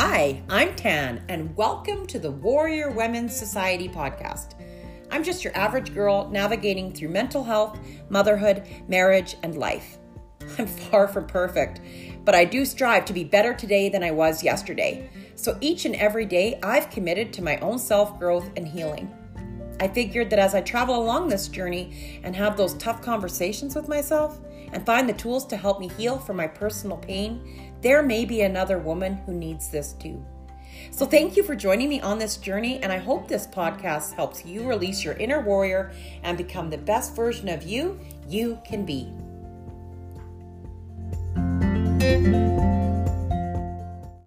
Hi, I'm Tan, and welcome to the Warrior Women's Society podcast. I'm just your average girl navigating through mental health, motherhood, marriage, and life. I'm far from perfect, but I do strive to be better today than I was yesterday. So each and every day, I've committed to my own self growth and healing. I figured that as I travel along this journey and have those tough conversations with myself and find the tools to help me heal from my personal pain, there may be another woman who needs this too. So, thank you for joining me on this journey, and I hope this podcast helps you release your inner warrior and become the best version of you you can be.